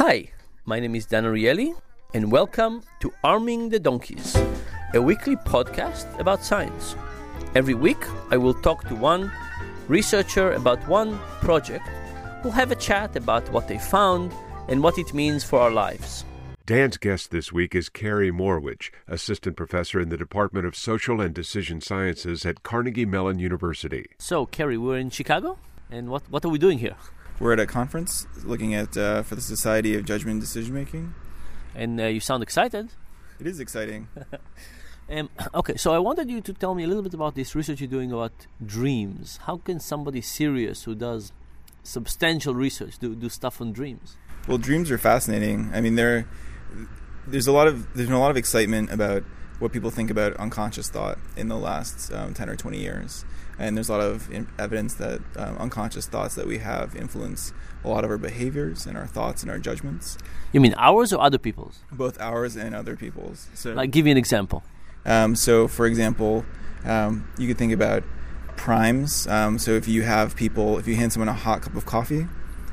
Hi, my name is Dan Ariely, and welcome to Arming the Donkeys, a weekly podcast about science. Every week, I will talk to one researcher about one project. We'll have a chat about what they found and what it means for our lives. Dan's guest this week is Carey Morewedge, assistant professor in the Department of Social and Decision Sciences at Carnegie Mellon University. So, Carey, we're in Chicago, and what, what are we doing here? We're at a conference looking at uh, for the Society of Judgment and Decision Making. And uh, you sound excited. It is exciting. um, okay, so I wanted you to tell me a little bit about this research you're doing about dreams. How can somebody serious who does substantial research do, do stuff on dreams? Well, dreams are fascinating. I mean, there there's a lot of there's been a lot of excitement about what people think about unconscious thought in the last um, 10 or 20 years and there's a lot of evidence that um, unconscious thoughts that we have influence a lot of our behaviors and our thoughts and our judgments. You mean ours or other people's? Both ours and other people's. So, like, give me an example. Um, so, for example, um, you could think about primes. Um, so, if you have people, if you hand someone a hot cup of coffee,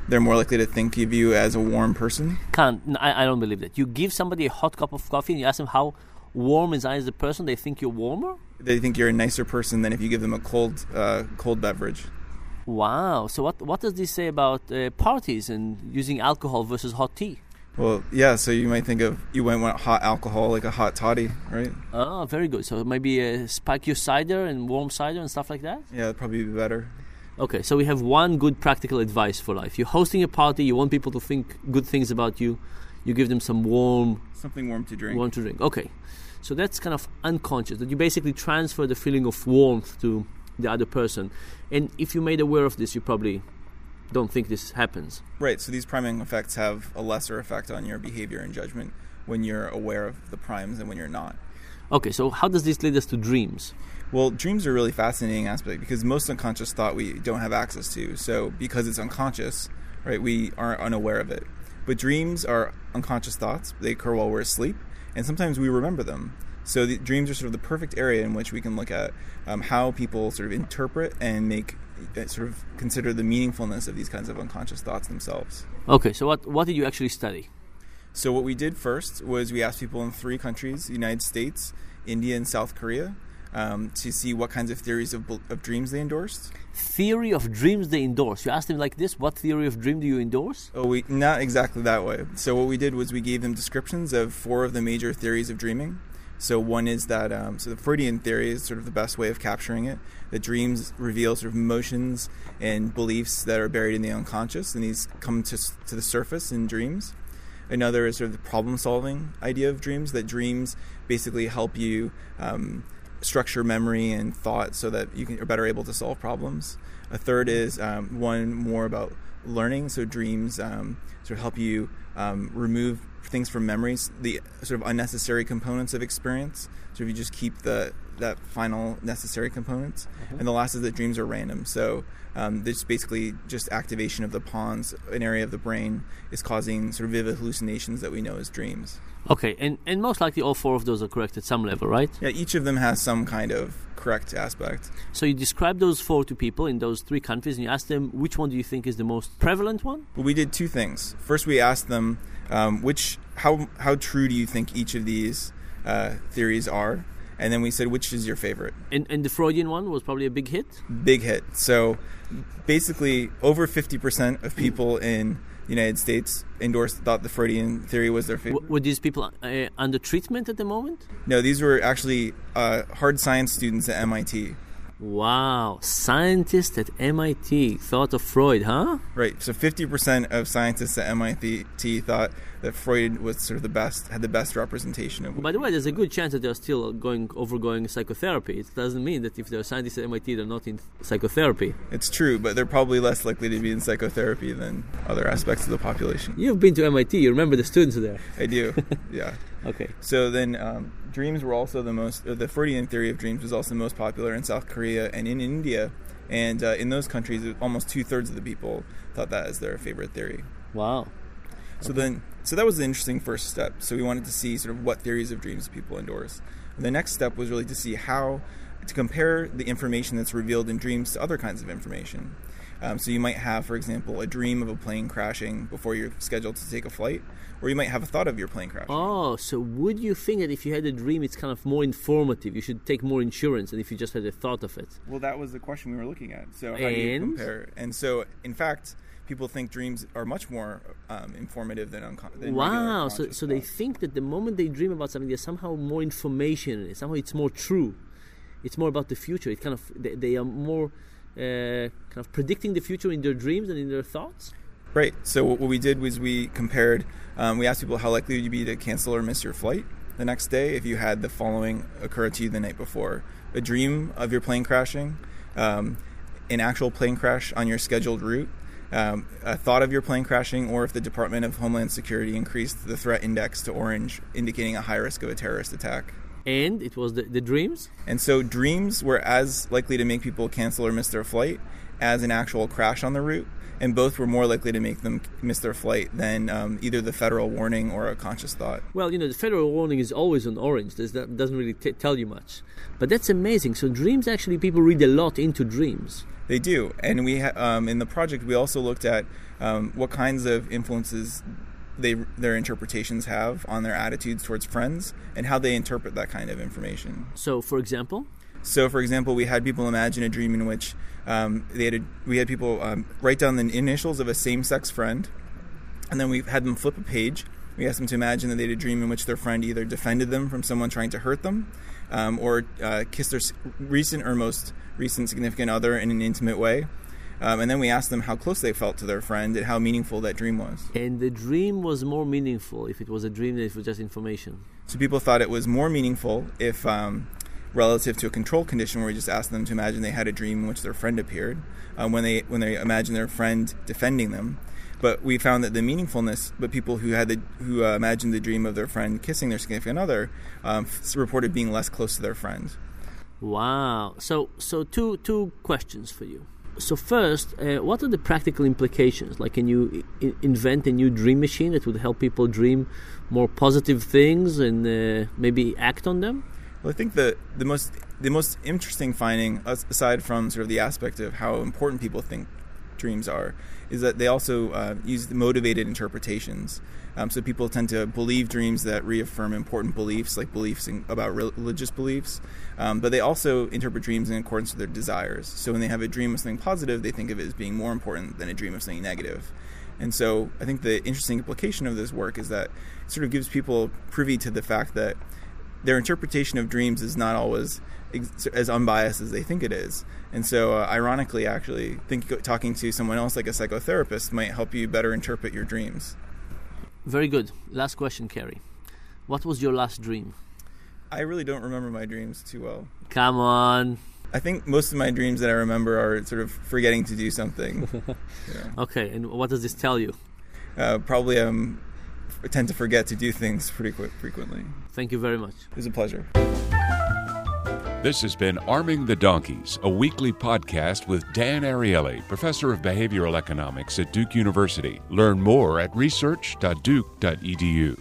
they're more likely to think of you as a warm person. Can't. I, I don't believe that. You give somebody a hot cup of coffee and you ask them how warm is as a person, they think you're warmer? They think you're a nicer person than if you give them a cold, uh, cold beverage. Wow. So what what does this say about uh, parties and using alcohol versus hot tea? Well, yeah. So you might think of you might want hot alcohol, like a hot toddy, right? Oh, very good. So maybe a spike your cider and warm cider and stuff like that. Yeah, probably be better. Okay, so we have one good practical advice for life. You're hosting a party. You want people to think good things about you. You give them some warm, something warm to drink. Warm to drink. Okay. So that's kind of unconscious, that you basically transfer the feeling of warmth to the other person. And if you made aware of this, you probably don't think this happens. Right. So these priming effects have a lesser effect on your behavior and judgment when you're aware of the primes and when you're not. Okay, so how does this lead us to dreams? Well, dreams are a really fascinating aspect because most unconscious thought we don't have access to. So because it's unconscious, right, we aren't unaware of it. But dreams are unconscious thoughts. They occur while we're asleep and sometimes we remember them. So the dreams are sort of the perfect area in which we can look at um, how people sort of interpret and make uh, sort of consider the meaningfulness of these kinds of unconscious thoughts themselves. Okay, so what what did you actually study? So what we did first was we asked people in three countries: the United States, India, and South Korea, um, to see what kinds of theories of, of dreams they endorsed. Theory of dreams they endorse. You asked them like this: What theory of dream do you endorse? Oh, we not exactly that way. So what we did was we gave them descriptions of four of the major theories of dreaming. So one is that um, so the Freudian theory is sort of the best way of capturing it. That dreams reveal sort of emotions and beliefs that are buried in the unconscious, and these come to to the surface in dreams. Another is sort of the problem-solving idea of dreams. That dreams basically help you. Um, structure memory and thought so that you can, are better able to solve problems. A third is um, one more about learning. So dreams um, sort of help you um, remove things from memories, the sort of unnecessary components of experience. So if you just keep the that final necessary components. Mm-hmm. And the last is that dreams are random. So um, this basically just activation of the pons, an area of the brain, is causing sort of vivid hallucinations that we know as dreams. Okay, and, and most likely all four of those are correct at some level, right? Yeah, each of them has some kind of correct aspect. So you describe those four to people in those three countries, and you ask them which one do you think is the most prevalent one? Well, we did two things. First, we asked them um, which how how true do you think each of these uh, theories are, and then we said which is your favorite. And, and the Freudian one was probably a big hit. Big hit. So basically, over fifty percent of people in the United States endorsed thought the Freudian theory was their favorite. were these people uh, under treatment at the moment? No, these were actually uh, hard science students at MIT. Wow, scientists at MIT thought of Freud, huh? Right. So 50% of scientists at MIT thought that Freud was sort of the best, had the best representation of. By the way, there's a good chance that they're still going overgoing psychotherapy. It doesn't mean that if they're scientists at MIT, they're not in psychotherapy. It's true, but they're probably less likely to be in psychotherapy than other aspects of the population. You've been to MIT. You remember the students there. I do. Yeah. Okay. So then, um, dreams were also the most. Uh, the Freudian theory of dreams was also the most popular in South Korea and in India. And uh, in those countries, almost two thirds of the people thought that as their favorite theory. Wow. So okay. then, so that was the interesting first step. So we wanted to see sort of what theories of dreams people endorse. And the next step was really to see how to compare the information that's revealed in dreams to other kinds of information. Um, so you might have, for example, a dream of a plane crashing before you're scheduled to take a flight, or you might have a thought of your plane crashing. Oh, so would you think that if you had a dream, it's kind of more informative? You should take more insurance than if you just had a thought of it. Well, that was the question we were looking at. So how do you compare? And so, in fact, people think dreams are much more um, informative than, uncon- than regular Wow, so, so they think that the moment they dream about something, there's somehow more information in it. Somehow it's more true. It's more about the future. It kind of they, they are more uh, kind of predicting the future in their dreams and in their thoughts. Right. So what we did was we compared. Um, we asked people how likely would you be to cancel or miss your flight the next day if you had the following occur to you the night before: a dream of your plane crashing, um, an actual plane crash on your scheduled route, um, a thought of your plane crashing, or if the Department of Homeland Security increased the threat index to orange, indicating a high risk of a terrorist attack. And it was the, the dreams. And so dreams were as likely to make people cancel or miss their flight as an actual crash on the route, and both were more likely to make them miss their flight than um, either the federal warning or a conscious thought. Well, you know, the federal warning is always on orange. There's, that doesn't really t- tell you much. But that's amazing. So dreams actually, people read a lot into dreams. They do, and we ha- um, in the project we also looked at um, what kinds of influences they their interpretations have on their attitudes towards friends and how they interpret that kind of information. So, for example, So, for example, we had people imagine a dream in which um, they had a, we had people um, write down the initials of a same-sex friend, and then we had them flip a page. We asked them to imagine that they had a dream in which their friend either defended them from someone trying to hurt them, um, or uh, kissed their recent or most recent significant other in an intimate way. Um, and then we asked them how close they felt to their friend and how meaningful that dream was. and the dream was more meaningful if it was a dream than if it was just information. So people thought it was more meaningful if, um, relative to a control condition, where we just asked them to imagine they had a dream in which their friend appeared, um, when they when they imagined their friend defending them. But we found that the meaningfulness, but people who had the who uh, imagined the dream of their friend kissing their significant other, um, f- reported being less close to their friend. Wow. So, so two two questions for you. So first, uh, what are the practical implications? Like, can you I- invent a new dream machine that would help people dream more positive things and uh, maybe act on them? Well, I think the the most the most interesting finding, aside from sort of the aspect of how important people think dreams are, is that they also uh, use motivated interpretations. Um, so people tend to believe dreams that reaffirm important beliefs, like beliefs in, about rel- religious beliefs. Um, but they also interpret dreams in accordance with their desires. So when they have a dream of something positive, they think of it as being more important than a dream of something negative. And so I think the interesting implication of this work is that it sort of gives people privy to the fact that their interpretation of dreams is not always ex- as unbiased as they think it is. And so, uh, ironically, actually, think talking to someone else like a psychotherapist might help you better interpret your dreams. Very good. Last question, Carey. What was your last dream? I really don't remember my dreams too well. Come on. I think most of my dreams that I remember are sort of forgetting to do something. yeah. Okay, and what does this tell you? uh, probably um, I tend to forget to do things pretty quick, frequently. Thank you very much. It was a pleasure. This has been Arming the Donkeys, a weekly podcast with Dan Ariely, professor of behavioral economics at Duke University. Learn more at research.duke.edu.